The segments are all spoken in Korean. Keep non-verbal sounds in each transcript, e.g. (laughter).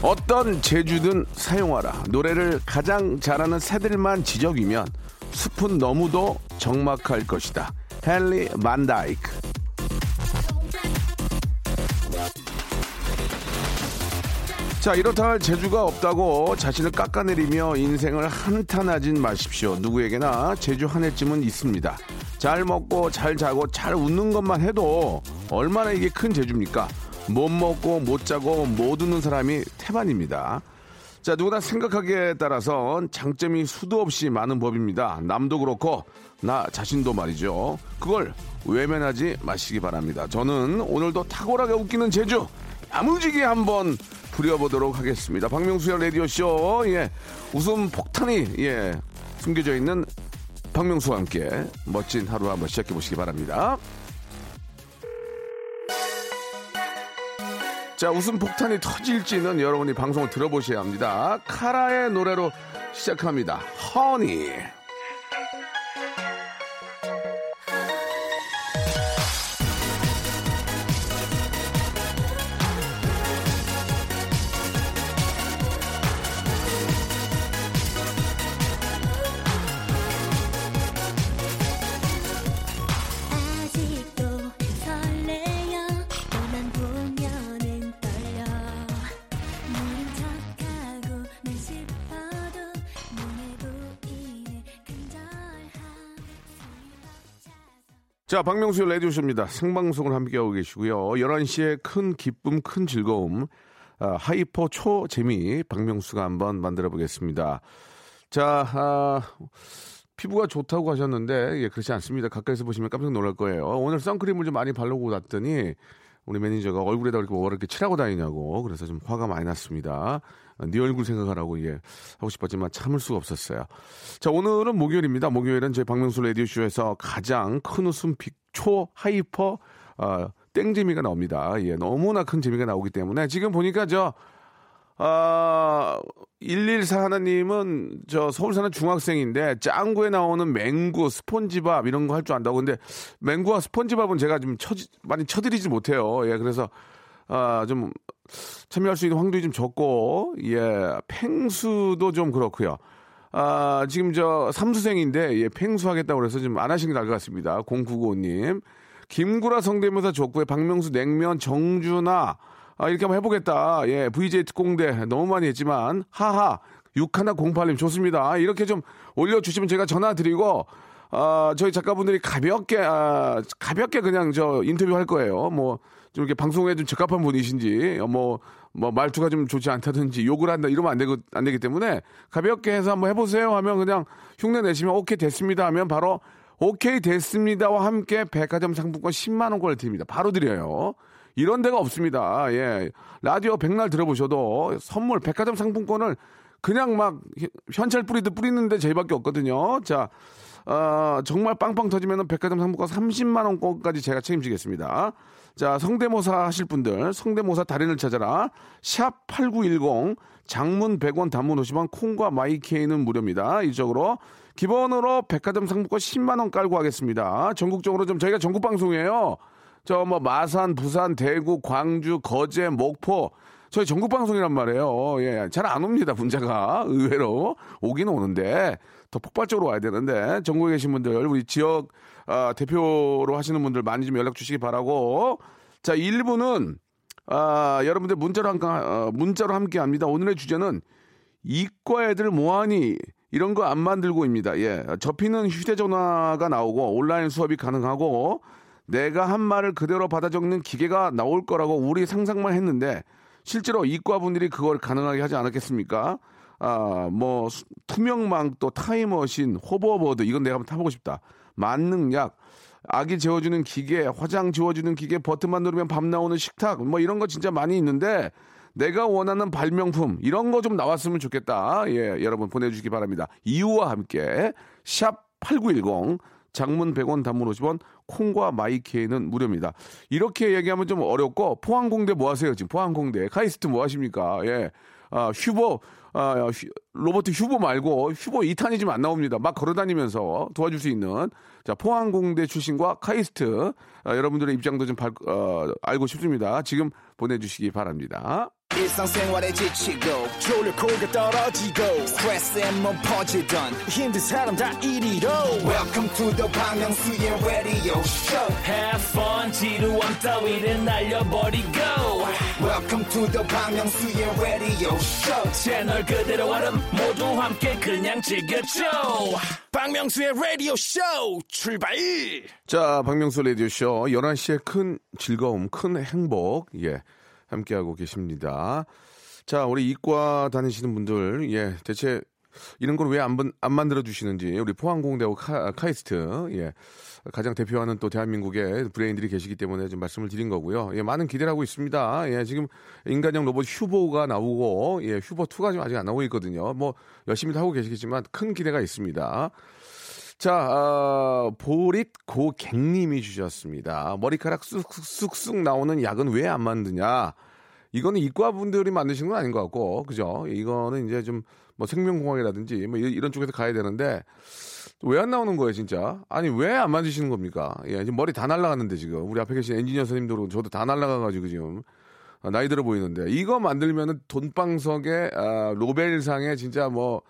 어떤 재주든 사용하라 노래를 가장 잘하는 새들만 지적이면 숲은 너무도 적막할 것이다 헨리 만다이크 자, 이렇다 할 재주가 없다고 자신을 깎아내리며 인생을 한탄하진 마십시오. 누구에게나 재주 한 해쯤은 있습니다. 잘 먹고 잘 자고 잘 웃는 것만 해도 얼마나 이게 큰 재주입니까? 못 먹고 못 자고 못 웃는 사람이 태반입니다. 자, 누구나 생각하기에 따라선 장점이 수도 없이 많은 법입니다. 남도 그렇고 나 자신도 말이죠. 그걸 외면하지 마시기 바랍니다. 저는 오늘도 탁월하게 웃기는 재주 야무지게 한번 부려보도록 하겠습니다. 박명수의 라디오쇼, 예. 웃음 폭탄이, 예. 숨겨져 있는 박명수와 함께 멋진 하루 한번 시작해 보시기 바랍니다. 자, 웃음 폭탄이 터질지는 여러분이 방송을 들어보셔야 합니다. 카라의 노래로 시작합니다. 허니. 자, 박명수의 라디오쇼입니다. 생방송을 함께하고 계시고요. 11시에 큰 기쁨, 큰 즐거움, 아, hyper 초 재미, 박명수가 한번 만들어 보겠습니다. 자, 아, 피부가 좋다고 하셨는데, 예, 그렇지 않습니다. 가까이서 보시면 깜짝 놀랄 거예요. 오늘 선크림을 좀 많이 바르고 났더니, 우리 매니저가 얼굴에다 이렇게 뭐 이렇게 칠하고 다니냐고, 그래서 좀 화가 많이 났습니다. 아, 네 얼굴 생각하라고, 예, 하고 싶었지만 참을 수가 없었어요. 자, 오늘은 목요일입니다. 목요일은 저희 박명수 라디오 쇼에서 가장 큰 웃음 big 초 hyper, 어, 땡재미가 나옵니다. 예, 너무나 큰 재미가 나오기 때문에 지금 보니까 저, 아, 114 하나님은 저 서울 사는 중학생인데 짱구에 나오는 맹구, 스폰지밥 이런 거 할 줄 안다고. 근데 맹구와 스폰지밥은 제가 좀 쳐, 많이 쳐드리지 못해요. 예, 그래서 아, 좀 참여할 수 있는 확률이 좀 적고, 예, 펭수도 좀 그렇고요. 아, 지금 저 삼수생인데, 예, 팽수 하겠다고 그래서 좀안 하시는 게 나을 것 같습니다. 0995님. 김구라 성대모사 족구에 박명수 냉면 정준아, 아, 이렇게 한번 해보겠다. 예, VJ 특공대 너무 많이 했지만, 하하, 6108님 좋습니다. 이렇게 좀 올려주시면 제가 전화 드리고, 아, 저희 작가분들이 가볍게, 아, 가볍게 그냥 저 인터뷰 할 거예요. 뭐, 좀 이렇게 방송에 좀 적합한 분이신지, 어, 뭐, 뭐, 말투가 좀 좋지 않다든지, 욕을 한다, 이러면 안 되고, 안 되기 때문에, 가볍게 해서 한번 해보세요 하면 그냥 흉내 내시면 오케이 됐습니다 하면 바로, 오케이 됐습니다와 함께 백화점 상품권 10만 원권을 드립니다. 바로 드려요. 이런 데가 없습니다. 예. 라디오 백날 들어보셔도 선물, 백화점 상품권을 그냥 막 현찰 뿌리듯 뿌리는데 저희밖에 없거든요. 자, 어, 정말 빵빵 터지면 백화점 상품권 30만 원권까지 제가 책임지겠습니다. 자, 성대모사 하실 분들, 성대모사 달인을 찾아라. 샵 8910, 장문 100원, 단문 50원, 콩과 마이케이는 무료입니다. 이쪽으로. 기본으로 백화점 상품권 10만 원 깔고 하겠습니다. 전국적으로 좀 저희가 전국 방송이에요. 저 뭐 마산, 부산, 대구, 광주, 거제, 목포 저희 전국 방송이란 말이에요. 예, 잘 안 옵니다 문자가 의외로 오기는 오는데 더 폭발적으로 와야 되는데 전국에 계신 분들 우리 지역 아, 대표로 하시는 분들 많이 좀 연락 주시기 바라고 자 1부는 아, 여러분들 문자로 함께 어, 문자로 함께 합니다. 오늘의 주제는 이과 애들 뭐하니 이런 거 안 만들고입니다. 예, 접히는 휴대전화가 나오고 온라인 수업이 가능하고 내가 한 말을 그대로 받아 적는 기계가 나올 거라고 우리 상상만 했는데 실제로 이과 분들이 그걸 가능하게 하지 않았겠습니까? 아, 뭐 수- 투명망 또 타임머신, 호버보드 이건 내가 한번 타보고 싶다. 만능약, 아기 재워주는 기계, 화장 지워주는 기계, 버튼만 누르면 밥 나오는 식탁, 뭐 이런 거 진짜 많이 있는데 내가 원하는 발명품 이런 거 좀 나왔으면 좋겠다. 예, 여러분 보내주시기 바랍니다. 이유와 함께 샵 8910 장문 100원 단문 50원 콩과 마이케이는 무료입니다. 이렇게 얘기하면 좀 어렵고 포항공대 뭐 하세요 지금 포항공대 카이스트 뭐 하십니까? 예. 아, 휴보 아, 휴- 로버트 휴보 말고 휴보 2탄이 지금 안 나옵니다. 막 걸어다니면서 도와줄 수 있는 자 포항공대 출신과 카이스트 아, 여러분들의 입장도 좀 발- 어, 알고 싶습니다. 지금 보내주시기 바랍니다. 지치고, 떨어지고, 퍼지던, welcome to the Bang Myung-soo's radio show Have fun 지루함 따위를 날려버리고 welcome to the Myung-soo's radio show. 채널 그대로 얼음 모두 함께 그냥 즐겨줘. 박명수의 라디오 쇼 출발! 자, 박명수 라디오 쇼 11시에 큰 즐거움, 큰 행복, 예, 함께하고 계십니다. 자, 우리 이과 다니시는 분들, 예, 대체 이런 걸 왜 안 안 만들어 주시는지 우리 포항공대하고 카, 카이스트, 예, 가장 대표하는 또 대한민국의 브레인들이 계시기 때문에 좀 말씀을 드린 거고요. 예, 많은 기대를 하고 있습니다. 예, 지금 인간형 로봇 휴보가 나오고, 예, 휴보 2가 지금 아직 안 나오고 있거든요. 뭐 열심히 하고 계시겠지만 큰 기대가 있습니다. 자, 어, 보릿 고갱님이 주셨습니다. 머리카락 쑥쑥쑥 나오는 약은 왜 안 만드냐? 이거는 이과 분들이 만드신 건 아닌 것 같고, 그죠? 이거는 이제 좀 뭐 생명공학이라든지 뭐 이- 이런 쪽에서 가야 되는데 왜 안 나오는 거예요, 진짜? 아니 왜 안 만드시는 겁니까? 예, 지금 머리 다 날라갔는데 지금 우리 앞에 계신 엔지니어 선생님도 그렇고 저도 다 날라가가지고 지금 아, 나이 들어 보이는데 이거 만들면은 돈방석에 아, 로벨상에 진짜 뭐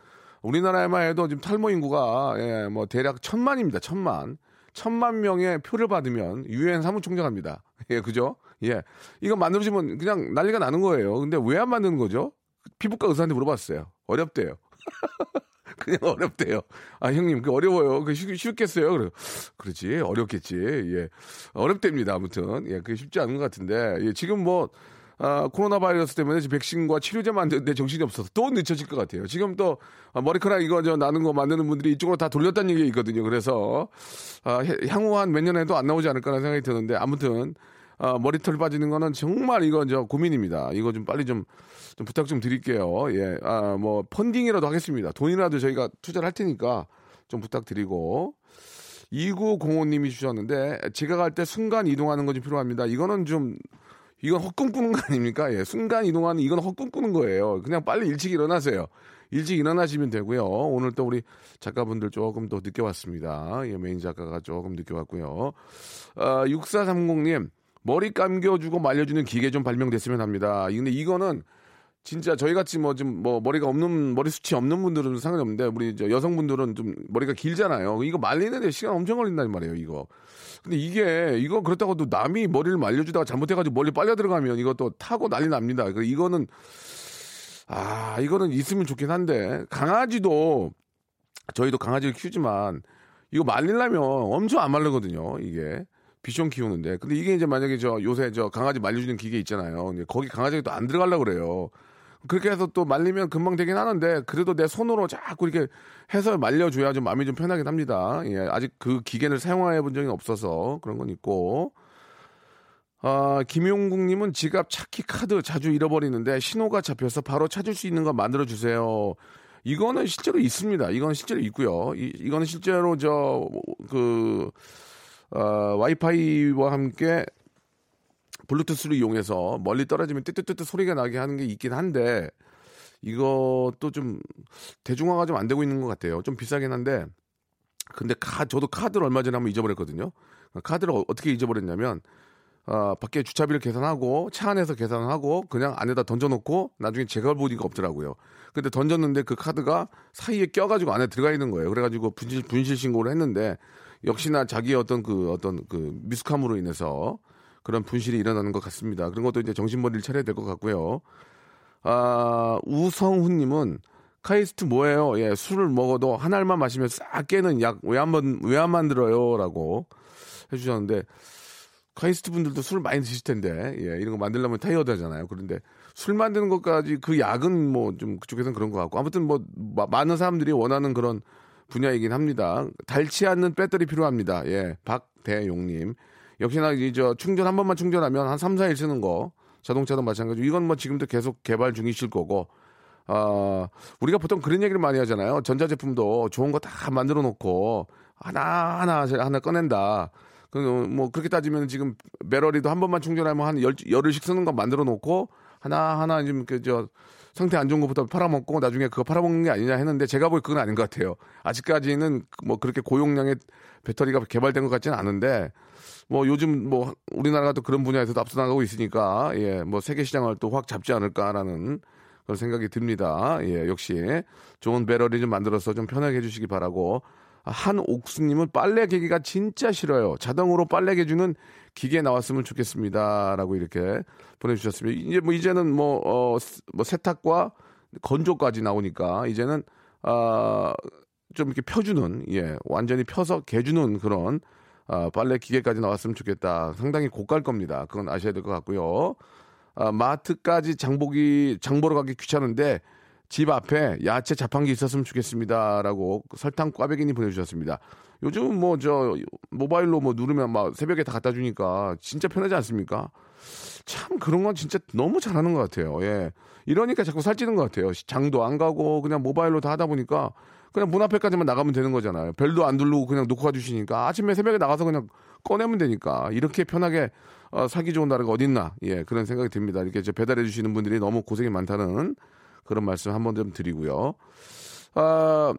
우리나라에만 해도 지금 탈모 인구가 예, 뭐 대략 천만입니다. 천만. 천만 명의 표를 받으면 유엔 사무총장 합니다. (laughs) 예, 그죠? 예. 이거 만들어주면 그냥 난리가 나는 거예요. 근데 왜 안 만드는 거죠? 피부과 의사한테 물어봤어요. 어렵대요. (laughs) 그냥 어렵대요. 아, 형님, 그 어려워요. 그 쉽, 쉽겠어요? 그래. 그렇지. 어렵겠지. 예. 어렵답니다. 아무튼. 예, 그게 쉽지 않은 것 같은데. 예, 지금 뭐, 아, 코로나 바이러스 때문에 백신과 치료제 만드는데 정신이 없어서 또 늦춰질 것 같아요. 지금 또 아, 머리카락 이거 저 나는 거 만드는 분들이 이쪽으로 다 돌렸다는 얘기가 있거든요. 그래서 아, 해- 향후 한 몇 년에도 안 나오지 않을까라는 생각이 드는데 아무튼 아, 머리털 빠지는 거는 정말 이거 저 고민입니다. 이거 좀 빨리 좀, 좀 부탁 좀 드릴게요. 예, 아, 뭐 펀딩이라도 하겠습니다. 돈이라도 저희가 투자를 할 테니까 좀 부탁드리고 2905님이 주셨는데 제가 갈 때 순간 이동하는 거 좀 필요합니다. 이거는 좀 이건 헛꿈 꾸는 거 아닙니까? 예, 순간 이동하는 이건 헛꿈 꾸는 거예요. 그냥 빨리 일찍 일어나세요. 일찍 일어나시면 되고요. 오늘 또 우리 작가분들 조금 더 늦게 왔습니다. 예, 메인 작가가 조금 늦게 왔고요. 아, 6430님, 머리 감겨주고 말려주는 기계 좀 발명됐으면 합니다. 근데 이거는 진짜 저희 같이 뭐 좀 뭐 머리가 없는 머리 숱이 없는 분들은 상관이 없는데 우리 저 여성분들은 좀 머리가 길잖아요. 이거 말리는데 시간 엄청 걸린단 말이에요. 이거. 근데 이게 이거 그렇다고 도 남이 머리를 말려주다가 잘못해가지고 머리 빨려 들어가면 이것도 타고 난리 납니다. 그 이거는 아 이거는 있으면 좋긴 한데 강아지도 저희도 강아지를 키우지만 이거 말리려면 엄청 안 말르거든요. 이게 비숑 키우는데 근데 이게 이제 만약에 저 요새 저 강아지 말려주는 기계 있잖아요. 거기 강아지가 또 안 들어가려 그래요. 그렇게 해서 또 말리면 금방 되긴 하는데 그래도 내 손으로 자꾸 이렇게 해서 말려줘야 좀 마음이 좀 편하긴 합니다. 예, 아직 그 기계를 사용해 본 적이 없어서 그런 건 있고. 아, 김용국님은 지갑 차키 카드 자주 잃어버리는데 신호가 잡혀서 바로 찾을 수 있는 거 만들어 주세요. 이거는 실제로 있습니다. 이건 실제로 있고요. 이, 이거는 실제로 저 그 어, 와이파이와 함께 블루투스를 이용해서 멀리 떨어지면 띠띠띠띠 소리가 나게 하는 게 있긴 한데 이것도 좀 대중화가 좀 안 되고 있는 것 같아요. 좀 비싸긴 한데 근데 카 저도 카드를 얼마 전에 한번 잊어버렸거든요. 카드를 어- 어떻게 잊어버렸냐면 어, 밖에 주차비를 계산하고 차 안에서 계산하고 그냥 안에다 던져놓고 나중에 제가 보니까 없더라고요. 근데 던졌는데 그 카드가 사이에 껴가지고 안에 들어가 있는 거예요. 그래가지고 분실, 분실 신고를 했는데 역시나 자기의 어떤 그 어떤 그 미숙함으로 인해서 그런 분실이 일어나는 것 같습니다. 그런 것도 이제 정신머리를 차려야 될 것 같고요. 아, 우성훈님은 카이스트 뭐예요? 예, 술을 먹어도 한 알만 마시면 싹 깨는 약왜안왜안 만들어요? 라고 해주셨는데 카이스트 분들도 술 많이 드실 텐데 예, 이런 거 만들려면 타이어드잖아요. 그런데 술 만드는 것까지 그 약은 뭐 좀 그쪽에서는 그런 것 같고 아무튼 뭐 마- 많은 사람들이 원하는 그런 분야이긴 합니다. 닳지 않는 배터리 필요합니다. 예, 박대용님 역시나 이저 충전 한 번만 충전하면 한 3, 4일 쓰는 거 자동차도 마찬가지고 이건 뭐 지금도 계속 개발 중이실 거고 아, 우리가 보통 그런 얘기를 많이 하잖아요. 전자제품도 좋은 거 다 만들어 놓고 하나 하나 하나 꺼낸다. 그뭐 그렇게 따지면 지금 배터리도 한 번만 충전하면 한 열, 열흘씩 쓰는 거 만들어 놓고 하나 하나 지금 그저 상태 안 좋은 것부터 팔아먹고 나중에 그거 팔아먹는 게 아니냐 했는데 제가 보기 그건 아닌 것 같아요. 아직까지는 뭐 그렇게 고용량의 배터리가 개발된 것 같지는 않은데 뭐 요즘 뭐 우리나라가 또 그런 분야에서도 앞서 나가고 있으니까 예 뭐 세계 시장을 또 확 잡지 않을까라는 그런 생각이 듭니다. 예 역시 좋은 배터리 좀 만들어서 좀 편하게 해주시기 바라고 한옥수님은 빨래 개기가 진짜 싫어요. 자동으로 빨래 개주는 기계 나왔으면 좋겠습니다라고 이렇게 보내주셨습니다. 이제 뭐 이제는 뭐, 어, 스- 뭐 세탁과 건조까지 나오니까 이제는 아, 좀 이렇게 펴주는 예 완전히 펴서 개주는 그런 아, 빨래 기계까지 나왔으면 좋겠다. 상당히 고가일 겁니다. 그건 아셔야 될 것 같고요. 아, 마트까지 장보기 장보러 가기 귀찮은데 집 앞에 야채 자판기 있었으면 좋겠습니다라고 설탕 꽈배기니 보내주셨습니다. 요즘 뭐 저 모바일로 뭐 누르면 막 새벽에 다 갖다 주니까 진짜 편하지 않습니까? 참 그런 건 진짜 너무 잘하는 것 같아요. 예. 이러니까 자꾸 살찌는 것 같아요. 장도 안 가고 그냥 모바일로 다 하다 보니까 그냥 문 앞에까지만 나가면 되는 거잖아요. 벨도 안 누르고 그냥 놓고 가주시니까 아침에 새벽에 나가서 그냥 꺼내면 되니까 이렇게 편하게 어, 살기 좋은 나라가 어딨나 예 그런 생각이 듭니다. 이렇게 배달해 주시는 분들이 너무 고생이 많다는 그런 말씀 한번 좀 드리고요. 아,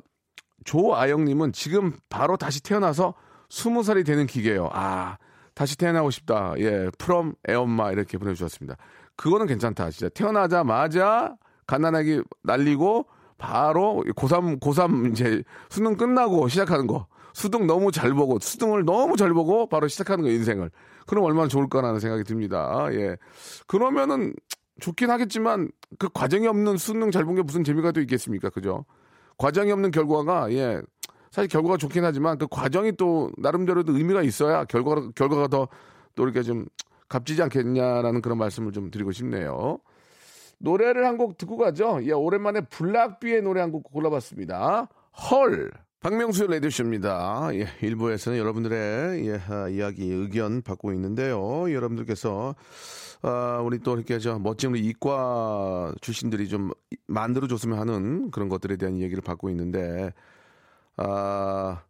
조아영님은 지금 바로 다시 태어나서 스무 살이 되는 기계예요. 아, 다시 태어나고 싶다. 예, 프롬 애엄마 이렇게 보내주셨습니다. 그거는 괜찮다. 진짜 태어나자마자 갓난아기 날리고 바로 고3, 고3 이제 수능 끝나고 시작하는 거. 수능 너무 잘 보고, 수능을 너무 잘 보고 바로 시작하는 거, 인생을. 그럼 얼마나 좋을까라는 생각이 듭니다. 예. 그러면은 좋긴 하겠지만 그 과정이 없는 수능 잘 본 게 무슨 재미가 또 있겠습니까? 그죠? 과정이 없는 결과가 예 사실 결과가 좋긴 하지만 그 과정이 또 나름대로 도 의미가 있어야 결과가 결과가 더 또 이렇게 좀 값지지 않겠냐라는 그런 말씀을 좀 드리고 싶네요. 노래를 한 곡 듣고 가죠. 예, 오랜만에 블락비의 노래 한 곡 골라봤습니다. 헐. 박명수의 레디쇼입니다. 예, 일부에서는 여러분들의 예, 아, 이야기, 의견 받고 있는데요. 여러분들께서 아, 우리 또 이렇게 저 멋진 우리 이과 출신들이 좀 만들어줬으면 하는 그런 것들에 대한 얘기를 받고 있는데, 아,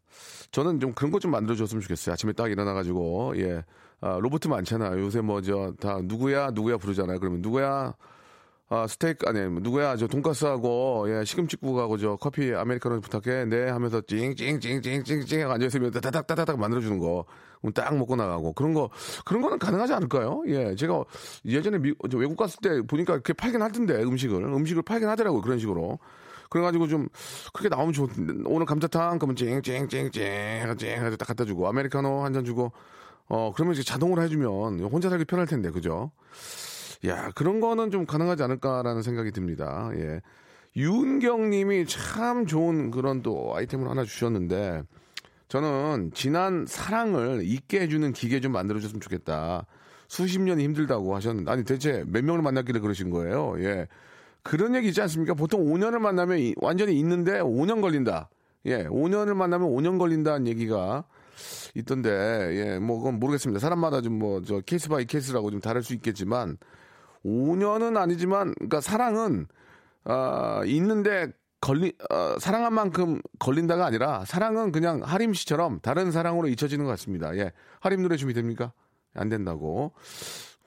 저는 좀 그런 것 좀 만들어줬으면 좋겠어요. 아침에 딱 일어나가지고, 예, 아, 로봇 많잖아요. 요새 뭐 저 다 누구야, 누구야 부르잖아요. 그러면 누구야, 아, 스테이크, 아니, 누구야, 저 돈가스하고, 예, 시금치국하고 저 커피 아메리카노 부탁해. 네, 하면서 찡찡찡찡찡찡찡 앉아있으면 따닥 따닥따닥 만들어주는 거. 딱 먹고 나가고. 그런 거, 그런 거는 가능하지 않을까요? 예, 제가 예전에 미, 저 외국 갔을 때 보니까 그렇게 팔긴 하던데, 음식을. 음식을 팔긴 하더라고요. 그런 식으로. 그래가지고 좀, 그렇게 나오면 좋은데, 오늘 감자탕, 그러면 찡찡찡찡, 찡, 딱 갖다 주고, 아메리카노 한 잔 주고, 어, 그러면 이제 자동으로 해주면 혼자 살기 편할 텐데, 그죠? 야, 그런 거는 좀 가능하지 않을까라는 생각이 듭니다. 예. 윤경 님이 참 좋은 그런 또 아이템을 하나 주셨는데, 저는 지난 사랑을 잊게 해주는 기계 좀 만들어줬으면 좋겠다. 수십 년이 힘들다고 하셨는데, 아니, 대체 몇 명을 만났길래 그러신 거예요? 예. 그런 얘기 있지 않습니까? 보통 5년을 만나면 이- 완전히 잊는데 5년 걸린다. 예, 5년을 만나면 5년 걸린다는 얘기가 있던데, 예, 뭐, 그건 모르겠습니다. 사람마다 좀 뭐, 저, case by case라고 좀 다를 수 있겠지만, 5년은 아니지만, 그러니까 사랑은, 아, 잊는데 걸리, 어, 사랑한 만큼 걸린다가 아니라, 사랑은 그냥 하림 씨처럼 다른 사랑으로 잊혀지는 것 같습니다. 예. 하림 노래 준비됩니까? 안 된다고.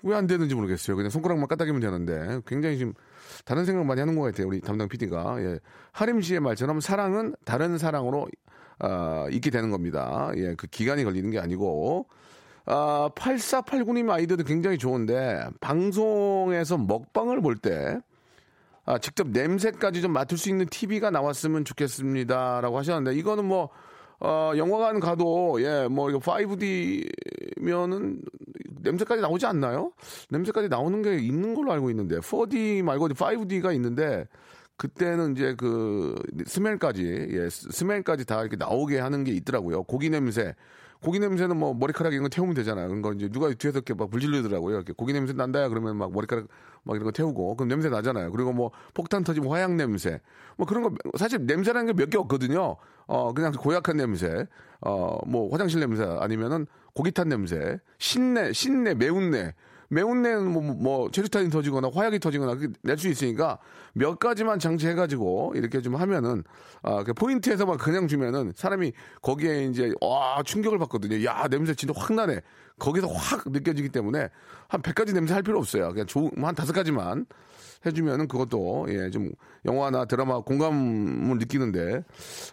왜 안 되는지 모르겠어요. 그냥 손가락만 까딱이면 되는데. 굉장히 지금 다른 생각 많이 하는 것 같아요. 우리 담당 PD가. 예. 하림 씨의 말처럼 사랑은 다른 사랑으로 아, 있게 되는 겁니다. 예. 그 기간이 걸리는 게 아니고. 아, 8489님 아이디어도 굉장히 좋은데 방송에서 먹방을 볼 때 아, 직접 냄새까지 좀 맡을 수 있는 TV가 나왔으면 좋겠습니다 라고 하셨는데 이거는 뭐 어, 영화관 가도 예, 뭐 이거 5D면은 냄새까지 나오지 않나요? 냄새까지 나오는 게 있는 걸로 알고 있는데 4D 말고 5D가 있는데 그때는 이제 그 스멜까지 예, 스- 스멜까지 다 이렇게 나오게 하는 게 있더라고요. 고기 냄새. 고기 냄새는 뭐 머리카락 이런 거 태우면 되잖아요. 그런 거 이제 누가 뒤에서 이렇게 막 불질르더라고요. 이렇게 고기 냄새 난다 그러면 막 머리카락 막 이런 거 태우고 그럼 냄새 나잖아요. 그리고 뭐 폭탄 터지면 화약 냄새. 뭐 그런 거 사실 냄새라는 게 몇 개 없거든요. 어 그냥 고약한 냄새. 어 뭐 화장실 냄새 아니면은 고기 탄 냄새, 신내, 신내, 매운내. 매운 내는 뭐, 뭐 체류탄이 터지거나 화약이 터지거나 낼 수 있으니까 몇 가지만 장치해가지고 이렇게 좀 하면은 아, 그 포인트에서만 그냥 주면은 사람이 거기에 이제 와 충격을 받거든요. 야 냄새 진짜 확 나네. 거기서 확 느껴지기 때문에 한 100가지 냄새 할 필요 없어요. 그냥 좋은 한 다섯 가지만 해주면은 그것도 예 좀 영화나 드라마 공감을 느끼는데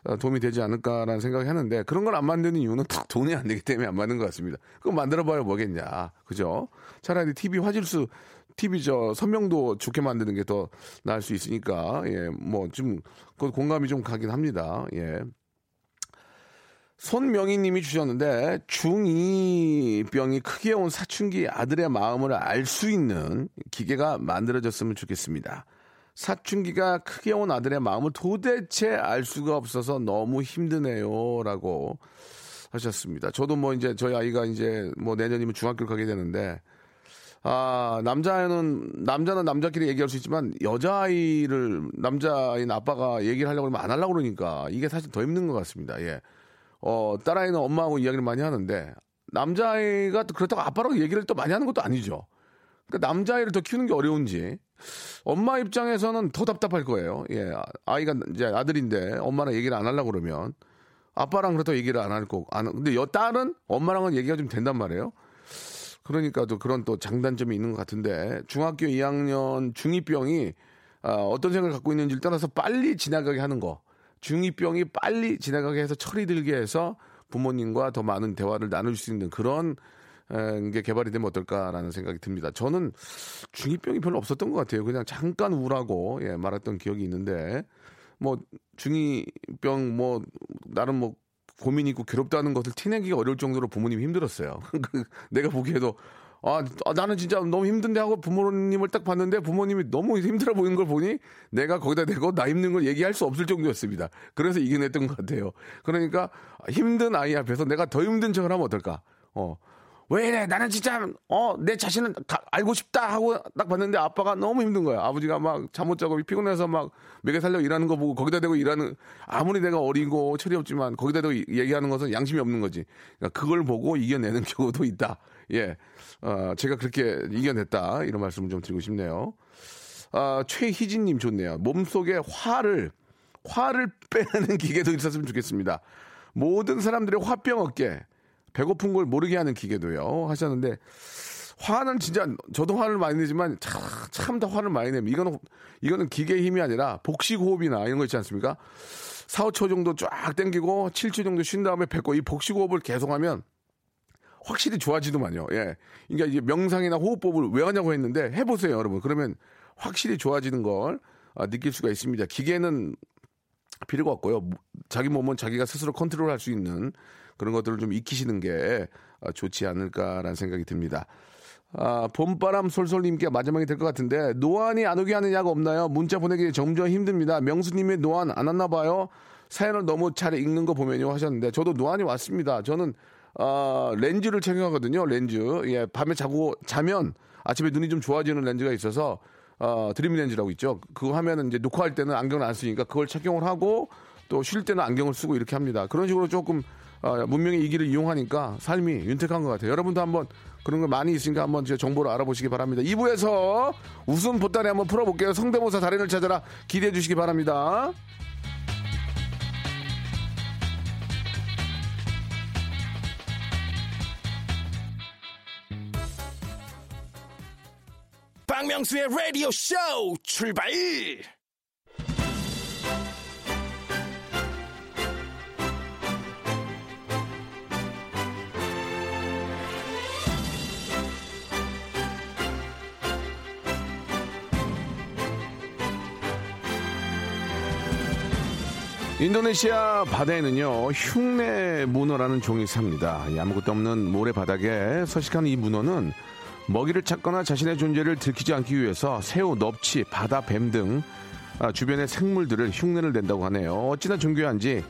어, 도움이 되지 않을까라는 생각이 하는데 그런 걸 안 만드는 이유는 다 돈이 안 되기 때문에 안 만든 것 같습니다. 그거 만들어봐야 뭐겠냐, 그죠? 차라리 TV 화질수 TV 저 선명도 좋게 만드는 게 더 나을 수 있으니까 예 뭐 좀 그 공감이 좀 가긴 합니다. 예. 손명희님이 주셨는데 중2병이 크게 온 사춘기 아들의 마음을 알 수 있는 기계가 만들어졌으면 좋겠습니다. 사춘기가 크게 온 아들의 마음을 도대체 알 수가 없어서 너무 힘드네요라고 하셨습니다. 저도 뭐 이제 저희 아이가 이제 뭐 내년이면 중학교를 가게 되는데 아, 남자는, 남자는 남자끼리 얘기할 수 있지만, 여자아이를, 남자인 아빠가 얘기를 하려고 하면 안 하려고 그러니까, 이게 사실 더 힘든 것 같습니다. 예. 어, 딸아이는 엄마하고 이야기를 많이 하는데, 남자아이가 또 그렇다고 아빠랑 얘기를 또 많이 하는 것도 아니죠. 그러니까 남자아이를 더 키우는 게 어려운지, 엄마 입장에서는 더 답답할 거예요. 예. 아이가 이제 아들인데, 엄마랑 얘기를 안 하려고 그러면, 아빠랑 그렇다고 얘기를 안 할 거고, 안, 근데 여 딸은 엄마랑은 얘기가 좀 된단 말이에요. 그러니까 또 그런 또 장단점이 있는 것 같은데 중학교 2학년 중2병이 아, 어떤 생각을 갖고 있는지를 떠나서 빨리 지나가게 하는 거. 중2병이 빨리 지나가게 해서 철이 들게 해서 부모님과 더 많은 대화를 나눌 수 있는 그런 에, 게 개발이 되면 어떨까라는 생각이 듭니다. 저는 중2병이 별로 없었던 것 같아요. 그냥 잠깐 우라고 예, 말했던 기억이 있는데 뭐 중2병 뭐 나름 뭐 고민이 있고 괴롭다는 것을 티내기가 어려울 정도로 부모님이 힘들었어요. (laughs) 그 내가 보기에도 아, 아, 나는 진짜 너무 힘든데 하고 부모님을 딱 봤는데 부모님이 너무 힘들어 보이는 걸 보니 내가 거기다 대고 나 힘든 걸 얘기할 수 없을 정도였습니다. 그래서 이겨냈던 것 같아요. 그러니까 힘든 아이 앞에서 내가 더 힘든 척을 하면 어떨까? 어. 왜 이래? 나는 진짜, 어, 내 자신은 다 알고 싶다 하고 딱 봤는데 아빠가 너무 힘든 거야. 아버지가 막 잠 못 자고 피곤해서 막 매개 살려 일하는 거 보고 거기다 대고 일하는, 아무리 내가 어리고 철이 없지만 거기다 대고 얘기하는 것은 양심이 없는 거지. 그러니까 그걸 보고 이겨내는 (laughs) 경우도 있다. 예. 어, 제가 그렇게 이겨냈다. 이런 말씀을 좀 드리고 싶네요. 아, 최희진님 좋네요. 몸속에 화를, 화를 (laughs) 빼는 기계도 있었으면 좋겠습니다. 모든 사람들의 화병 어깨, 배고픈 걸 모르게 하는 기계도요. 하셨는데, 화는 진짜, 저도 화를 많이 내지만, 참다 화를 많이 내면, 이거는, 이거는 기계의 힘이 아니라, 복식 호흡이나 이런 거 있지 않습니까? 4, 5초 정도 쫙 땡기고, 7초 정도 쉰 다음에 뱉고, 이 복식 호흡을 계속하면, 확실히 좋아지더만요. 예. 그러니까 이제 명상이나 호흡법을 왜 하냐고 했는데 해보세요, 여러분. 그러면 확실히 좋아지는 걸 아, 느낄 수가 있습니다. 기계는 필요가 없고요. 자기 몸은 자기가 스스로 컨트롤할 수 있는 그런 것들을 좀 익히시는 게 아, 좋지 않을까라는 생각이 듭니다. 아, 봄바람 솔솔님께 마지막이 될 것 같은데 노안이 안 오게 하는 약 없나요? 문자 보내기 점점 힘듭니다. 명수님의 노안 안 왔나 봐요. 사연을 너무 잘 읽는 거 보면요 하셨는데 저도 노안이 왔습니다. 저는 어, 렌즈를 착용하거든요. 렌즈. 예, 밤에 자고 자면 아침에 눈이 좀 좋아지는 렌즈가 있어서 어, 드림 렌즈라고 있죠. 그거 하면은 이제 녹화할 때는 안경을 안 쓰니까 그걸 착용을 하고 또 쉴 때는 안경을 쓰고 이렇게 합니다. 그런 식으로 조금 어, 문명의 이기를 이용하니까 삶이 윤택한 것 같아요. 여러분도 한번 그런 거 많이 있으니까 한번 제 정보를 알아보시기 바랍니다. 2부에서 웃음 보따리 한번 풀어볼게요. 성대모사 달인을 찾아라 기대해 주시기 바랍니다. 박명수의 라디오 쇼 출발! 인도네시아 바다에는요 흉내 문어라는 종이 삽니다. 이 아무것도 없는 모래 바닥에 서식하는 이 문어는 먹이를 찾거나 자신의 존재를 들키지 않기 위해서 새우, 넙치, 바다 뱀등 아, 주변의 생물들을 흉내를 낸다고 하네요. 어찌나 존귀한지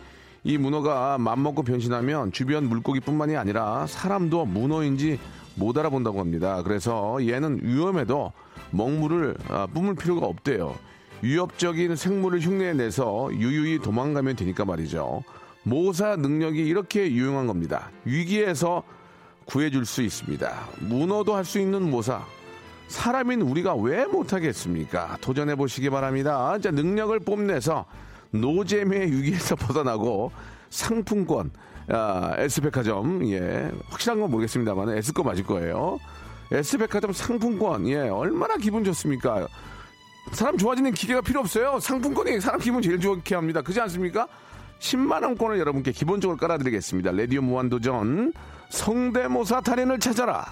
이 문어가 맘먹고 변신하면 주변 물고기뿐만이 아니라 사람도 문어인지 못 알아본다고 합니다. 그래서 얘는 위험해도 먹물을 아, 뿜을 필요가 없대요. 위협적인 생물을 흉내내서 유유히 도망가면 되니까 말이죠. 모사 능력이 이렇게 유용한 겁니다. 위기에서 구해줄 수 있습니다. 문어도 할 수 있는 모사. 사람인 우리가 왜 못하겠습니까? 도전해 보시기 바랍니다. 자, 능력을 뽐내서 노잼의 위기에서 (laughs) 벗어나고 상품권, 아, S백화점, 예, 확실한 건 모르겠습니다만 S 거 맞을 거예요. S백화점 상품권, 예, 얼마나 기분 좋습니까? 사람 좋아지는 기계가 필요 없어요. 상품권이 사람 기분 제일 좋게 합니다. 그렇지 않습니까? 10만 원권을 여러분께 기본적으로 깔아드리겠습니다. 레디오 무한도전 성대모사 달인을 찾아라.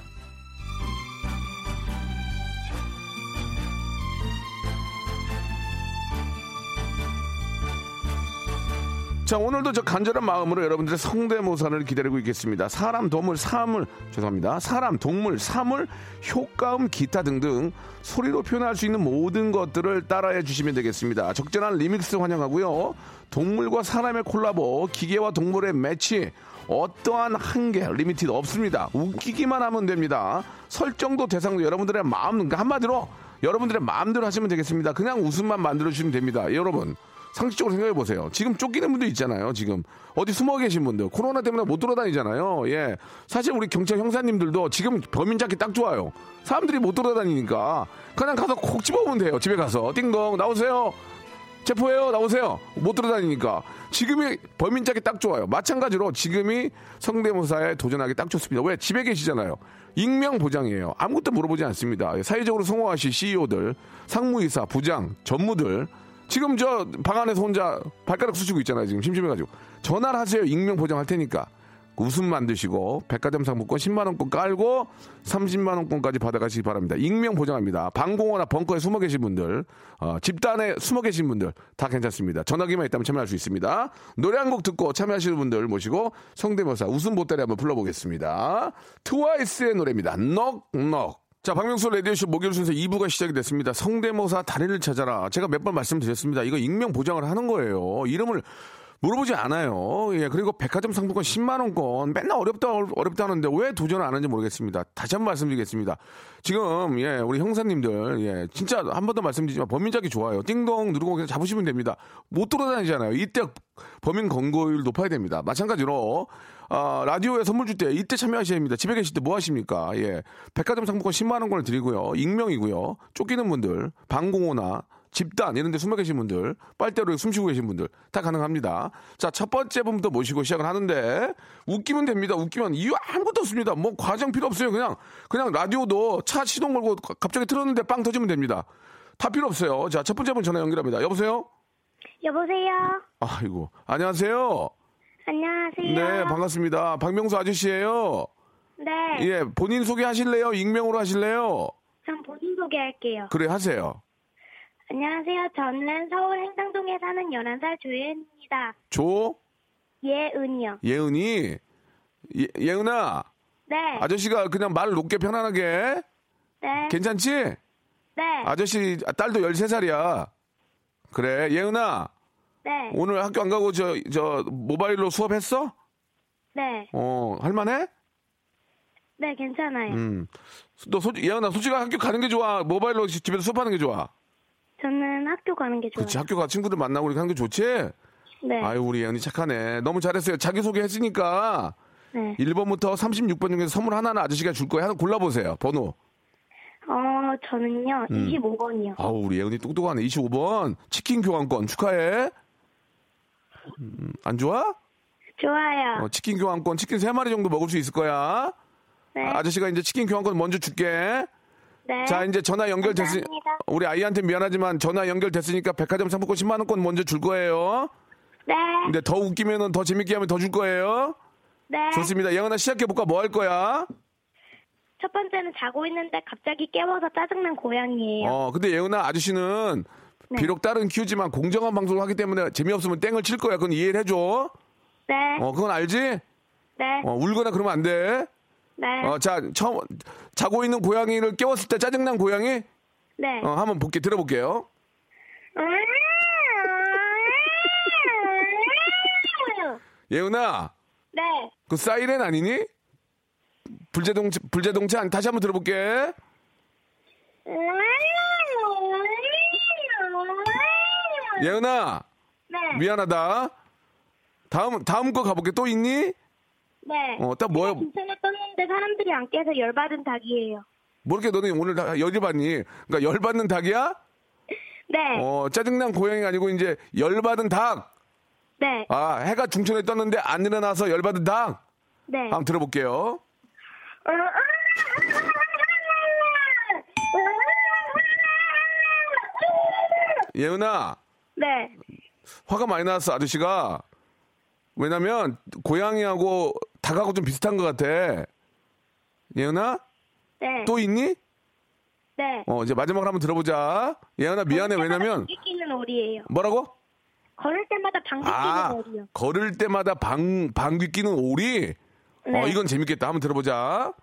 자 오늘도 저 간절한 마음으로 여러분들의 성대모사를 기다리고 있겠습니다. 사람, 동물, 사물 죄송합니다. 사람, 동물, 사물, 효과음, 기타 등등 소리로 표현할 수 있는 모든 것들을 따라해 주시면 되겠습니다. 적절한 리믹스 환영하고요. 동물과 사람의 콜라보, 기계와 동물의 매치 어떠한 한계 limited 없습니다. 웃기기만 하면 됩니다. 설정도 대상도 여러분들의 마음 그러니까 한마디로 여러분들의 마음대로 하시면 되겠습니다. 그냥 웃음만 만들어 주시면 됩니다. 여러분. 상식적으로 생각해 보세요. 지금 쫓기는 분들 있잖아요. 지금 어디 숨어 계신 분들 코로나 때문에 못 돌아다니잖아요. 예, 사실 우리 경찰 형사님들도 지금 범인 잡기 딱 좋아요. 사람들이 못 돌아다니니까 그냥 가서 콕 집어오면 돼요. 집에 가서 띵동 나오세요. 체포해요? 나오세요? 못 돌아다니니까. 지금이 범인 잡기 딱 좋아요. 마찬가지로 지금이 성대모사에 도전하기 딱 좋습니다. 왜? 집에 계시잖아요. 익명 보장이에요. 아무것도 물어보지 않습니다. 사회적으로 성공하신 CEO들 상무이사 부장 전무들. 지금 저 방 안에서 혼자 발가락 쑤시고 있잖아요. 지금 심심해가지고. 전화를 하세요. 익명 보장할 테니까. 웃음 만드시고 백화점 상품권 10만 원권 깔고 30만 원권까지 받아가시기 바랍니다. 익명 보장합니다. 방공호나 벙커에 숨어 계신 분들, 어, 집단에 숨어 계신 분들 다 괜찮습니다. 전화기만 있다면 참여할 수 있습니다. 노래 한 곡 듣고 참여하시는 분들 모시고 성대모사 웃음 보따리 한번 불러보겠습니다. 트와이스의 노래입니다. 넉넉. 자, 박명수 레디오쇼 목요일 순서 2부가 시작이 됐습니다. 성대모사 달인을 찾아라. 제가 몇 번 말씀드렸습니다. 이거 익명 보장을 하는 거예요. 이름을 물어보지 않아요. 예, 그리고 백화점 상품권 10만원권 맨날 어렵다, 어렵다 하는데 왜 도전을 안 하는지 모르겠습니다. 다시 한번 말씀드리겠습니다. 지금, 예, 우리 형사님들, 예, 진짜 한 번 더 말씀드리지만 범인작이 좋아요. 띵동 누르고 그냥 잡으시면 됩니다. 못 돌아다니잖아요. 이때 범인 건고율 높아야 됩니다. 마찬가지로, 아, 라디오에 선물 줄 때 이때 참여하셔야 됩니다. 집에 계실 때 뭐 하십니까? 예. 백화점 상품권 10만원권을 드리고요. 익명이고요. 쫓기는 분들, 방공호나 집단 이런 데 숨어 계신 분들, 빨대로 숨 쉬고 계신 분들 다 가능합니다. 자, 첫 번째 분부터 모시고 시작을 하는데 웃기면 됩니다. 웃기면 이유 아무것도 없습니다. 뭐 과정 필요 없어요. 그냥 그냥 라디오도 차 시동 걸고 갑자기 틀었는데 빵 터지면 됩니다. 다 필요 없어요. 자, 첫 번째 분 전화 연결합니다. 여보세요? 여보세요. 아이고. 안녕하세요. 안녕하세요. 네, 반갑습니다. 박명수 아저씨예요. 네. 예, 본인 소개하실래요? 익명으로 하실래요? 전 본인 소개할게요. 그래 하세요. 안녕하세요. 저는 서울 행당동에 사는 11살 조예은입니다. 조 예은이요. 예은이 예, 예은아 네. 아저씨가 그냥 말 높게 편안하게 네. 괜찮지? 네. 아저씨 딸도 13살이야. 그래 예은아 네. 오늘 학교 안 가고 저 저 모바일로 수업했어? 네. 어 할만해? 네, 괜찮아요. 음. 너 솔직 예은아 솔직히 학교 가는 게 좋아? 모바일로 지- 집에서 수업하는 게 좋아? 저는 학교 가는 게 좋아요. 그렇지 학교 가 친구들 만나고 이렇게 하는 게 좋지? 네. 아유 우리 예은이 착하네. 너무 잘했어요. 자기 소개 했으니까 네. 1번부터 36번 중에서 선물 하나는 아저씨가 줄 거예요. 하나 골라보세요. 번호. 어, 저는요. 음. 25번이요. 아우 우리 예은이 똑똑하네. 25번 치킨 교환권 축하해. 음, 안 좋아? 좋아요. 어, 치킨 교환권 치킨 3마리 정도 먹을 수 있을 거야. 네. 아저씨가 이제 치킨 교환권 먼저 줄게. 네. 자 이제 전화 연결됐으니. 우리 아이한테 미안하지만 전화 연결됐으니까 백화점 상품권 10만 원권 먼저 줄 거예요. 네. 근데 더 웃기면은 더 재밌게 하면 더 줄 거예요. 네. 좋습니다. 예은아 시작해 볼까? 뭐 할 거야? 첫 번째는 자고 있는데 갑자기 깨워서 짜증난 고양이에요. 어, 근데 예은아 아저씨는 네. 비록 딸은 키우지만 공정한 방송을 하기 때문에 재미없으면 땡을 칠 거야. 그건 이해를 해줘. 네. 어, 그건 알지? 네. 어, 울거나 그러면 안 돼. 네. 어, 자, 처음, 자고 있는 고양이를 깨웠을 때 짜증난 고양이? 네. 어, 한번 볼게, 들어볼게요. 예은아, 네. 그 사이렌 아니니? 불제동차 아니- 다시 한번 들어볼게. 예은아, 네. 미안하다. 다음, 다음 거 가볼게. 또 있니? 네. 어, 딱 뭐야? 떴는데 사람들이 안 깨서 열받은 닭이에요. 뭐 이렇게 너는 오늘 다 열받니? 그러니까 열받는 닭이야? 네. 어, 짜증난 고양이 아니고 이제 열받은 닭. 네. 아, 해가 중천에 떴는데 안 일어나서 열받은 닭. 네. 한번 들어볼게요. 예은아, 네. 화가 많이 났어, 아저씨가. 왜냐면, 고양이하고 닭하고 좀 비슷한 것 같아. 예은아? 네. 또 있니? 네. 어, 이제 마지막으로 한번 들어보자. 예은아, 미안해. 왜냐면, 방귀 끼는 오리예요. 뭐라고? 걸을 때마다 방귀 아, 끼는 오리요. 걸을 때마다 방, 방귀 끼는 오리? 어, 네. 이건 재밌겠다. 한번 들어보자.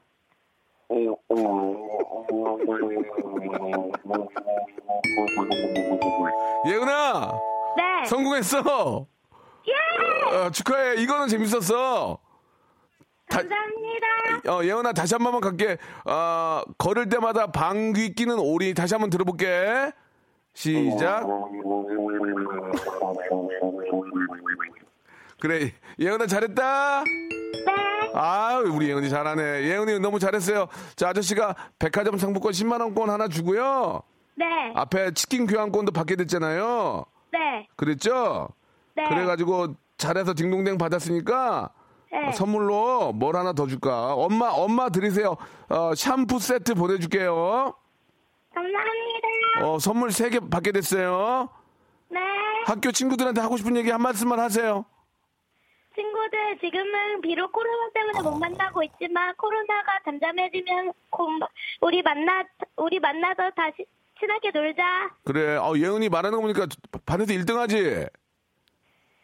예은아! 네. 성공했어! 예! 어, 축하해. 이거는 재밌었어. 다- 감사합니다. 어, 예은아, 다시 한 번만 갈게. 어, 걸을 때마다 방귀 끼는 오리 다시 한 번 들어볼게. 시작. 그래, 예은아 잘했다. 네. 아, 우리 예은이 잘하네. 예은이 너무 잘했어요. 자, 아저씨가 백화점 상품권 10만 원권 하나 주고요. 네. 앞에 치킨 교환권도 받게 됐잖아요. 네. 그랬죠? 네. 그래가지고 잘해서 딩동댕 받았으니까 네. 어, 선물로 뭘 하나 더 줄까? 엄마, 엄마 드리세요. 어, 샴푸 세트 보내줄게요. 감사합니다. 어, 선물 세 개 받게 됐어요. 네. 학교 친구들한테 하고 싶은 얘기 한 말씀만 하세요. 친구들 지금은 비록 코로나 때문에 못 만나고 있지만 코로나가 잠잠해지면 곧 우리 만나 우리 만나서 다시 친하게 놀자. 그래, 어, 예은이 말하는 거 보니까 반에서 1등 하지?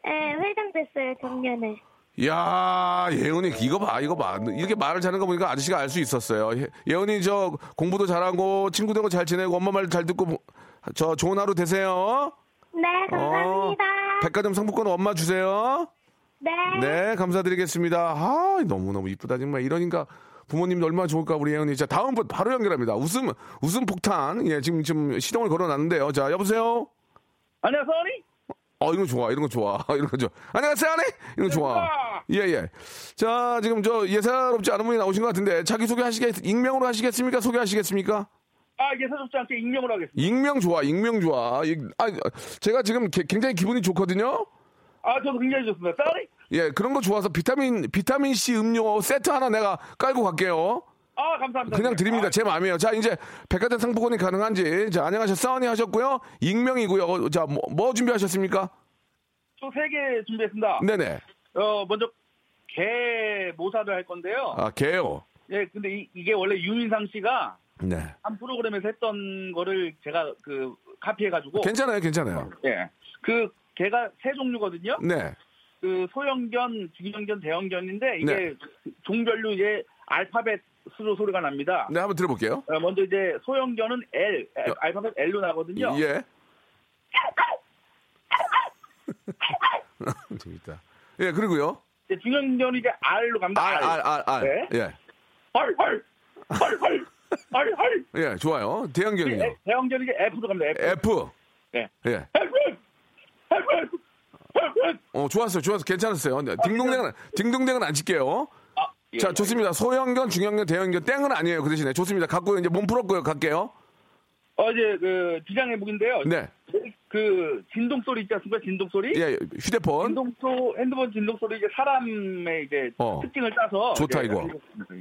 네, 회장 됐어요 작년에. 이야, 예은이 이거 봐, 이거 봐. 이렇게 말을 잘하는 거 보니까 아저씨가 알 수 있었어요. 예- 예은이 저 공부도 잘하고 친구들하고 잘 지내고 엄마 말 잘 듣고 저 좋은 하루 되세요. 네, 감사합니다. 어, 백화점 상품권 엄마 주세요. 네. 네, 감사드리겠습니다. 아, 너무너무 이쁘다, 정말. 이러니까 부모님도 얼마나 좋을까, 우리 예은이. 자, 다음 분 바로 연결합니다. 웃음, 웃음 폭탄. 예, 지금, 지금 시동을 걸어 놨는데요. 자, 여보세요? 안녕하세요, 어, 이런 거 좋아, 이런 거 좋아, (laughs) 이런 거 좋아. 안녕하세요, 아내? 이런 거 좋아. 예, 예. 자, 지금 저 예사롭지 않은 분이 나오신 것 같은데, 자기소개 하시겠, 익명으로 하시겠습니까? 소개하시겠습니까? 아, 예사롭지 않게 익명으로 하겠습니다. 익명 좋아, 익명 좋아. 이- 아, 제가 지금 게- 굉장히 기분이 좋거든요? 아, 저도 굉장히 좋습니다. 쌀이? 예, 그런 거 좋아서 비타민, 비타민 C 음료 세트 하나 내가 깔고 갈게요. 아, 감사합니다. 그냥 드립니다. 아, 제 마음이에요. 자, 이제 백화점 상품권이 가능한지. 자, 안녕하셨, 싸우니 하셨고요. 익명이고요. 어, 자, 뭐, 뭐 준비하셨습니까? 저세 개 준비했습니다. 네네. 어, 먼저 개 모사를 할 건데요. 아, 개요. 예, 근데 이, 게 원래 유민상 씨가 네. 한 프로그램에서 했던 거를 제가 그 카피해가지고 괜찮아요, 괜찮아요. 예, 그 개가 세 종류거든요. 네. 그 소형견, 중형견, 대형견인데 이게 네. 종별로 이제 알파벳 으로 소리가 납니다. 네, 한번 들어볼게요. 어, 먼저 이제 소형견은 L, 알- 어. 알파벳 L로 나거든요. 예. (laughs) 재밌다. 예, 그리고요. 이제 중형견은 이제 R로 갑니다. 알, 알, 알, 알. 네. 예. 헐, 헐, 헐, 헐, 헐, 헐. 예, 좋아요. 대형견이요. 에- 대형견은 이제 F로 갑니다. F. F. 예. 예. help. 어, 좋았어요, 좋았어요. 괜찮았어요. 네, 딩동댕은, 딩동댕은 안 칠게요. 아, 예. 자, 좋습니다. 소형견, 중형견, 대형견, 땡은 아니에요. 그 대신에. 좋습니다. 갖고 이제 몸 풀었고요. 갈게요. 어, 이제 그 비장의 무기인데요. 네. 그 진동 소리 있지 않습니까? 진동 소리. 예, 휴대폰. 진동 소 핸드폰 진동 소리 이제 사람의 이제 어. 특징을 따서 좋다, 이거.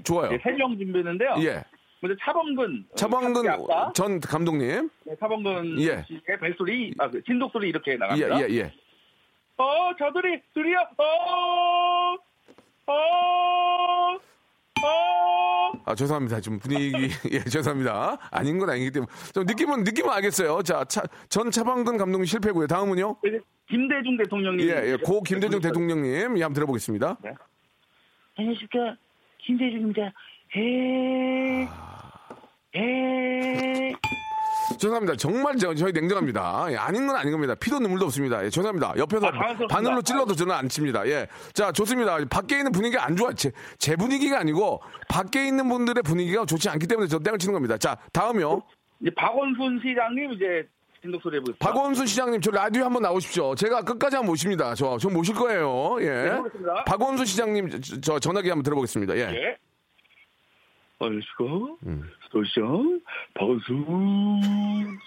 좋아요. 세명 준비했는데요. 예. 먼저 차범근 차범근 어, 아까 전 감독님. 네, 차범근 예. 씨의 벨소리 아, 그 진동 소리 이렇게 예, 나갑니다. 예, 예. 어, 저들이 둘이요. 어. 아, 죄송합니다. 좀 분위기, (laughs) 예, 죄송합니다. 아닌 건 아니기 때문에. 좀 느낌은, 느낌은 알겠어요. 자, 차, 전 차범근 감독님 실패고요. 다음은요? 이제 김대중 대통령이 예, 예. 고 김대중 대통령님. 예, 한번 들어보겠습니다. 안녕하십니까 김대중입니다. 에, 에. 죄송합니다. 정말 저, 저희 냉정합니다. 예, 아닌 건 아닌 겁니다. 피도 눈물도 없습니다. 예, 죄송합니다. 옆에서 아, 당황스럽습니다. 바늘로 찔러도 저는 안 칩니다. 예. 자, 좋습니다. 밖에 있는 분위기가 안 좋아. 제, 제 분위기가 아니고 밖에 있는 분들의 분위기가 좋지 않기 때문에 저 땡을 치는 겁니다. 자, 다음이요. 이제 박원순 시장님 이제 진동 소리 해보겠습니다. 박원순 시장님, 저 라디오 한번 나오십시오. 제가 끝까지 한번 모십니다. 저, 저 모실 거예요. 예. 네, 해보겠습니다. 박원순 시장님, 저, 저 전화기 한번 들어보겠습니다. 예. 예. 안녕하십니까. 음. 서울시장 박원순,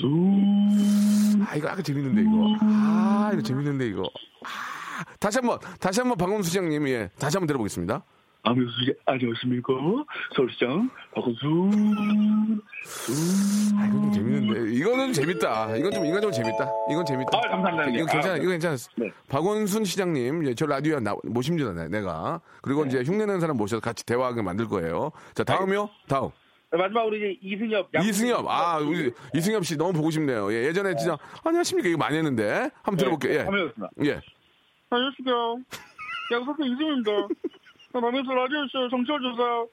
수. 아, 이거 아까 재밌는데, 이거. 아, 이거 재밌는데, 이거. 아, 다시 한 번, 다시 한 번 박원순 시장님, 예. 다시 한 번 들어보겠습니다. 안녕하십니까. 안녕하십니까. 서울시장 박원순. 아, 이건 좀 재밌는데. 이거는 재밌다. 이건 좀, 이건 좀 재밌다. 이건 재밌다. 아, 감사합니다. 이거 괜찮아, 아, 이거 괜찮아. 네. 박원순 시장님, 예, 저 라디오에 나, 모십니다, 내- 내가. 그리고 네. 이제 흉내내는 사람 모셔서 같이 대화하게 만들 거예요. 자, 다음이요? 다음. 마지막 으로 이제 이승엽. 이승엽, 아, 우리 이승엽 씨 너무 보고 싶네요. 예, 예전에 진짜, 안녕하십니까? 이거 많이 했는데. 한번 들어볼게요. 예. 한번 해보겠습니다. 예. 안녕하십니까. 양석도 이승입니다. 마음에서 라디오 쇼 정치를 조사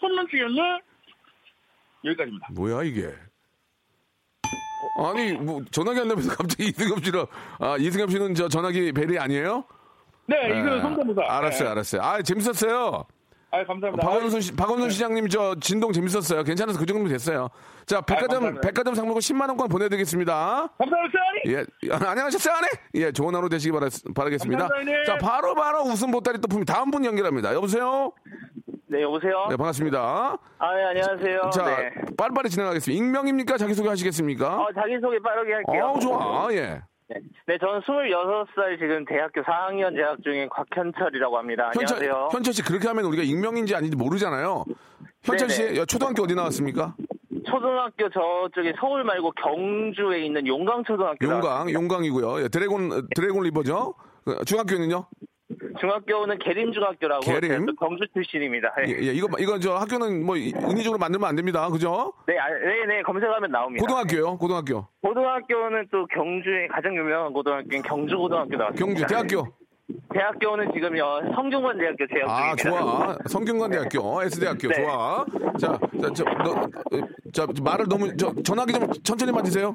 홈런 치겠네? 여기까지입니다. 뭐야, 이게. 아니, 뭐, 전화기 안 나면서 갑자기 이승엽 씨를, 아, 이승엽 씨는 저 전화기 벨이 아니에요? 네, 이거 예. 성대모사. 알았어요, 네. 알았어요. 아, 재밌었어요. 아, 감사합니다. 박원순 시, 박원순 시장님 저 진동 재밌었어요. 괜찮아서 그 정도 됐어요. 자, 백화점, 감사합니다. 백화점 상품권 10만 원권 보내드리겠습니다. 감사합니다. 예, 아, 안녕하셨어요, 안에? 예, 좋은 하루 되시기 바라, 바라겠습니다. 감사합니다. 자, 바로, 바로 웃음 보따리 또 품이 다음 분 연결합니다. 여보세요? 네, 여보세요? 네, 반갑습니다. 아, 네, 안녕하세요. 자, 네. 빨리빨리 진행하겠습니다. 익명입니까? 자기 소개 하시겠습니까? 어, 자기 소개 빠르게 할게요. 어, 좋아. 예. 네. 네, 저는 26살 지금 대학교 4학년 재학 중인 곽현철이라고 합니다. 현철, 안녕하세요. 현철 씨, 그렇게 하면 우리가 익명인지 아닌지 모르잖아요. 현철 씨, 네네. 초등학교 어디 나왔습니까? 초등학교 저쪽에 서울 말고 경주에 있는 용강 초등학교. 용강, 용강이고요. 예, 드래곤, 드래곤 리버죠? 그, 중학교는요? 중학교는 계림 중학교라고. 계림? 제가 또 경주 출신입니다. 네, 예, 예, 이거, 이거 저 학교는 뭐 이- 인위적으로 만들면 안 됩니다. 그죠? 네, 아, 네, 네, 검색하면 나옵니다. 고등학교요, 고등학교. 고등학교는 또 경주에 가장 유명한 고등학교인 경주 고등학교 나왔습니다. 경주, 대학교. 대학교는 지금 요, 성균관 대학교 재학 아, 중입니다. 좋아. 성균관 대학교, S대학교, 네. 좋아. 자, 자, 저, 너, 어, 자, 말을 너무, 저, 전화기 좀 천천히 만지세요.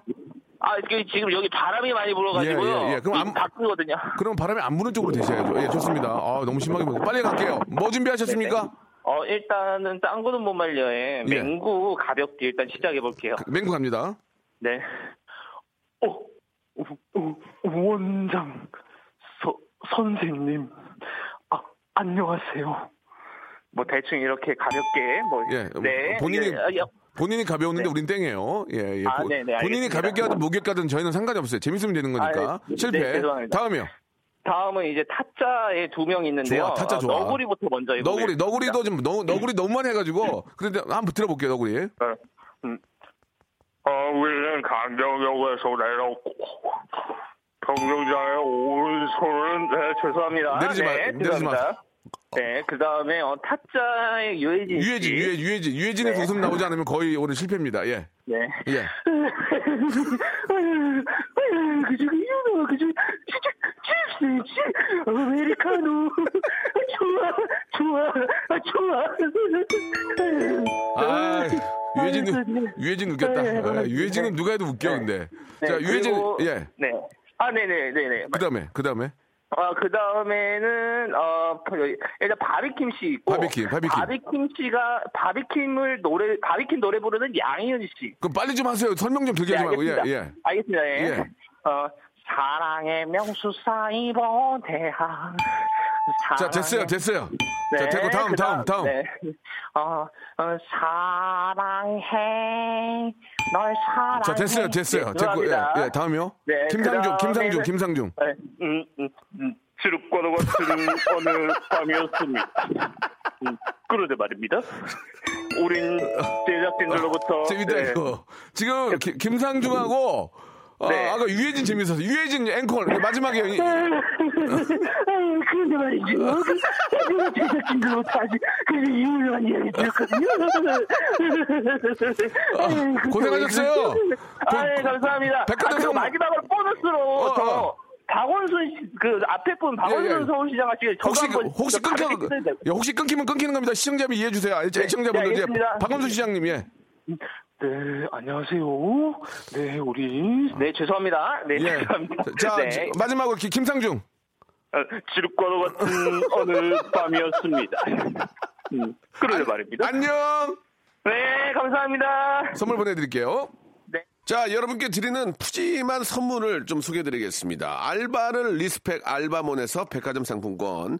아, 그 지금 여기 바람이 많이 불어가지고요. 예, 예, 예. 그럼 안- 바꾸거든요. 그럼 바람이 안 부는 쪽으로 되셔야죠. 예, 좋습니다. 아, 너무 심하게 부는. 빨리 갈게요. 뭐 준비하셨습니까? 어, 일단은 짱구는 못 말려에 예. 맹구 가볍게 일단 시작해 볼게요. 맹구 갑니다. 네. 어, 우, 우, 원장, 서, 선생님, 아, 안녕하세요. 뭐 대충 이렇게 가볍게 뭐 예, 네 본인이- 예, 아, 예. 본인이 가벼웠는데 우린 땡이에요. 예, 예. 아, 보- 네, 네, 본인이. 가볍게 하든 무겁게 하든 저희는 상관이 없어요. 재밌으면 되는 거니까. 아, 네. 실패. 네, 죄송합니다. 다음이요. 다음은 이제 타짜에 두 명 있는데요. 좋아, 타짜 어, 좋아. 너구리부터 먼저 이거 너구리, 너구리도 네. 좀, 너, 너구리 너무만 해가지고. 그런데 한번 들어볼게요, 너구리. 어, 우리는 강정역에서 내렸고 경정자의 오른손은 네, 죄송합니다. 내리지 마, 네, 내리지 마. 죄송합니다. 네, 그 다음에 어, 타짜의 유해진 씨. 유해진, 유해, 유해진. 유해진에서 네. 웃음 나오지 않으면 거의 오늘 실패입니다. 예. 네. 예. 그저 이거 그저 진짜 칩스 칩스 아메리카노 좋아 좋아 아, 좋아 아, 유해진, 네. 유해진 웃겼다. 아, 유해진은 누가 해도 웃겨, 근데. 자, 유해진, 예. 네. 아, 네네, 네네. 그 다음에, 그 다음에. 어, 그 다음에는, 어, 여기, 일단 바비킴 씨 있고. 바비킴, 바비킴. 바비킴 씨가, 바비킴을 노래, 바비킴 노래 부르는 양희은 씨. 그럼 빨리 좀 하세요. 설명 좀 길게 네, 좀 하고. 예. 예. 알겠습니다. 예. 예. 어, 사랑의 명수 사이버 대학. 자, 됐어요, 됐어요. 자, 됐고, 다음, 그 다음, 다음. 네. 어, 어, 사랑해. 널 사랑해. 자, 됐어요, 됐어요. 네, 됐고, 예. 예, 다음이요. 네, 김상중, 김상중, 그다음에는- 김상중. 네, 음, 음, 음. 지륵과도 같은 어느 밤이었습니다. 음, 그런데 말입니다. 우린 제작진들로부터 재밌다, 네, 이거. 지금, 기- 김상중하고, 어, 네. 아까 유해진 재밌었어. 유해진 앵콜. 마지막에. 이- 아유, 그런데 말이죠. 그, 내가 제작진들로부터 아주 그 유명한 이야기 들었거든요. 그 고생하셨어요. 아, 예, 감사합니다. 백화점 아, 그리고 상- 마지막으로 보너스로 어, 저 어. 박원순 씨, 그 앞에 분 박원순 예, 예. 서울시장 하시길 저도 혹시, 한번 혹시 저 끊겨. 야, 혹시 끊기면 끊기는 겁니다. 시청자분 이해해 주세요. 애청자분들. 네, 이제 알겠습니다. 박원순 시장님, 예. 네, 안녕하세요. 네, 우리 네, 죄송합니다. 네, 예. 죄송합니다. 자, 네. 마지막으로 기- 김상중. 어, 칠흑과도 같은 (laughs) 어느 밤이었습니다. 음, 그런데 말입니다. 안녕! 네, 감사합니다. 선물 보내드릴게요. 네. 자, 여러분께 드리는 푸짐한 선물을 좀 소개해드리겠습니다. 알바를 리스펙 알바몬에서 백화점 상품권,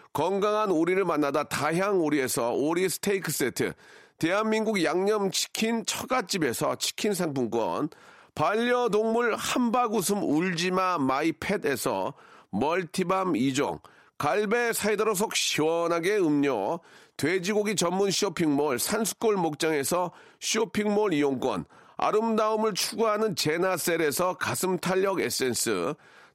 건강한 오리를 만나다 다향 오리에서 오리 스테이크 세트, 대한민국 양념치킨 처갓집에서 치킨 상품권, 반려동물 함박 웃음 울지마 마이팻에서 멀티밤 2종, 갈배 사이다로 속 시원하게 음료, 돼지고기 전문 쇼핑몰 산수골 목장에서 쇼핑몰 이용권, 아름다움을 추구하는 제나셀에서 가슴 탄력 에센스,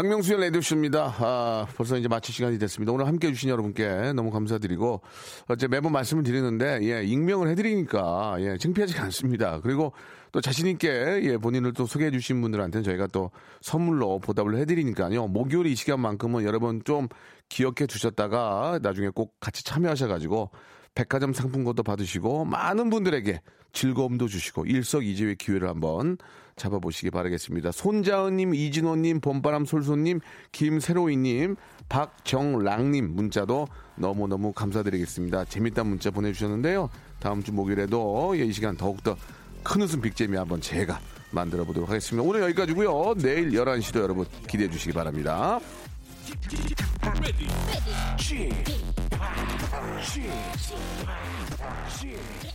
박명수의 라디오쇼입니다. 아, 벌써 이제 마칠 시간이 됐습니다. 오늘 함께 해주신 여러분께 너무 감사드리고, 어제 매번 말씀을 드리는데, 예, 익명을 해드리니까, 예, 창피하지 않습니다. 그리고 또 자신있게, 예, 본인을 또 소개해 주신 분들한테는 저희가 또 선물로 보답을 해드리니까요. 목요일 이 시간만큼은 여러분 좀 기억해 두셨다가 나중에 꼭 같이 참여하셔가지고, 백화점 상품권도 받으시고 많은 분들에게 즐거움도 주시고 일석이조의 기회를 한번 잡아보시기 바라겠습니다. 손자은님, 이진호님, 봄바람 솔솔님, 김세로이님, 박정랑님 문자도 너무너무 감사드리겠습니다. 재밌다 문자 보내주셨는데요. 다음 주 목요일에도 이 시간 더욱더 큰 웃음 빅재미 한번 제가 만들어 보도록 하겠습니다. 오늘 여기까지고요. 내일 11시도 여러분 기대해 주시기 바랍니다. Shit. Shit.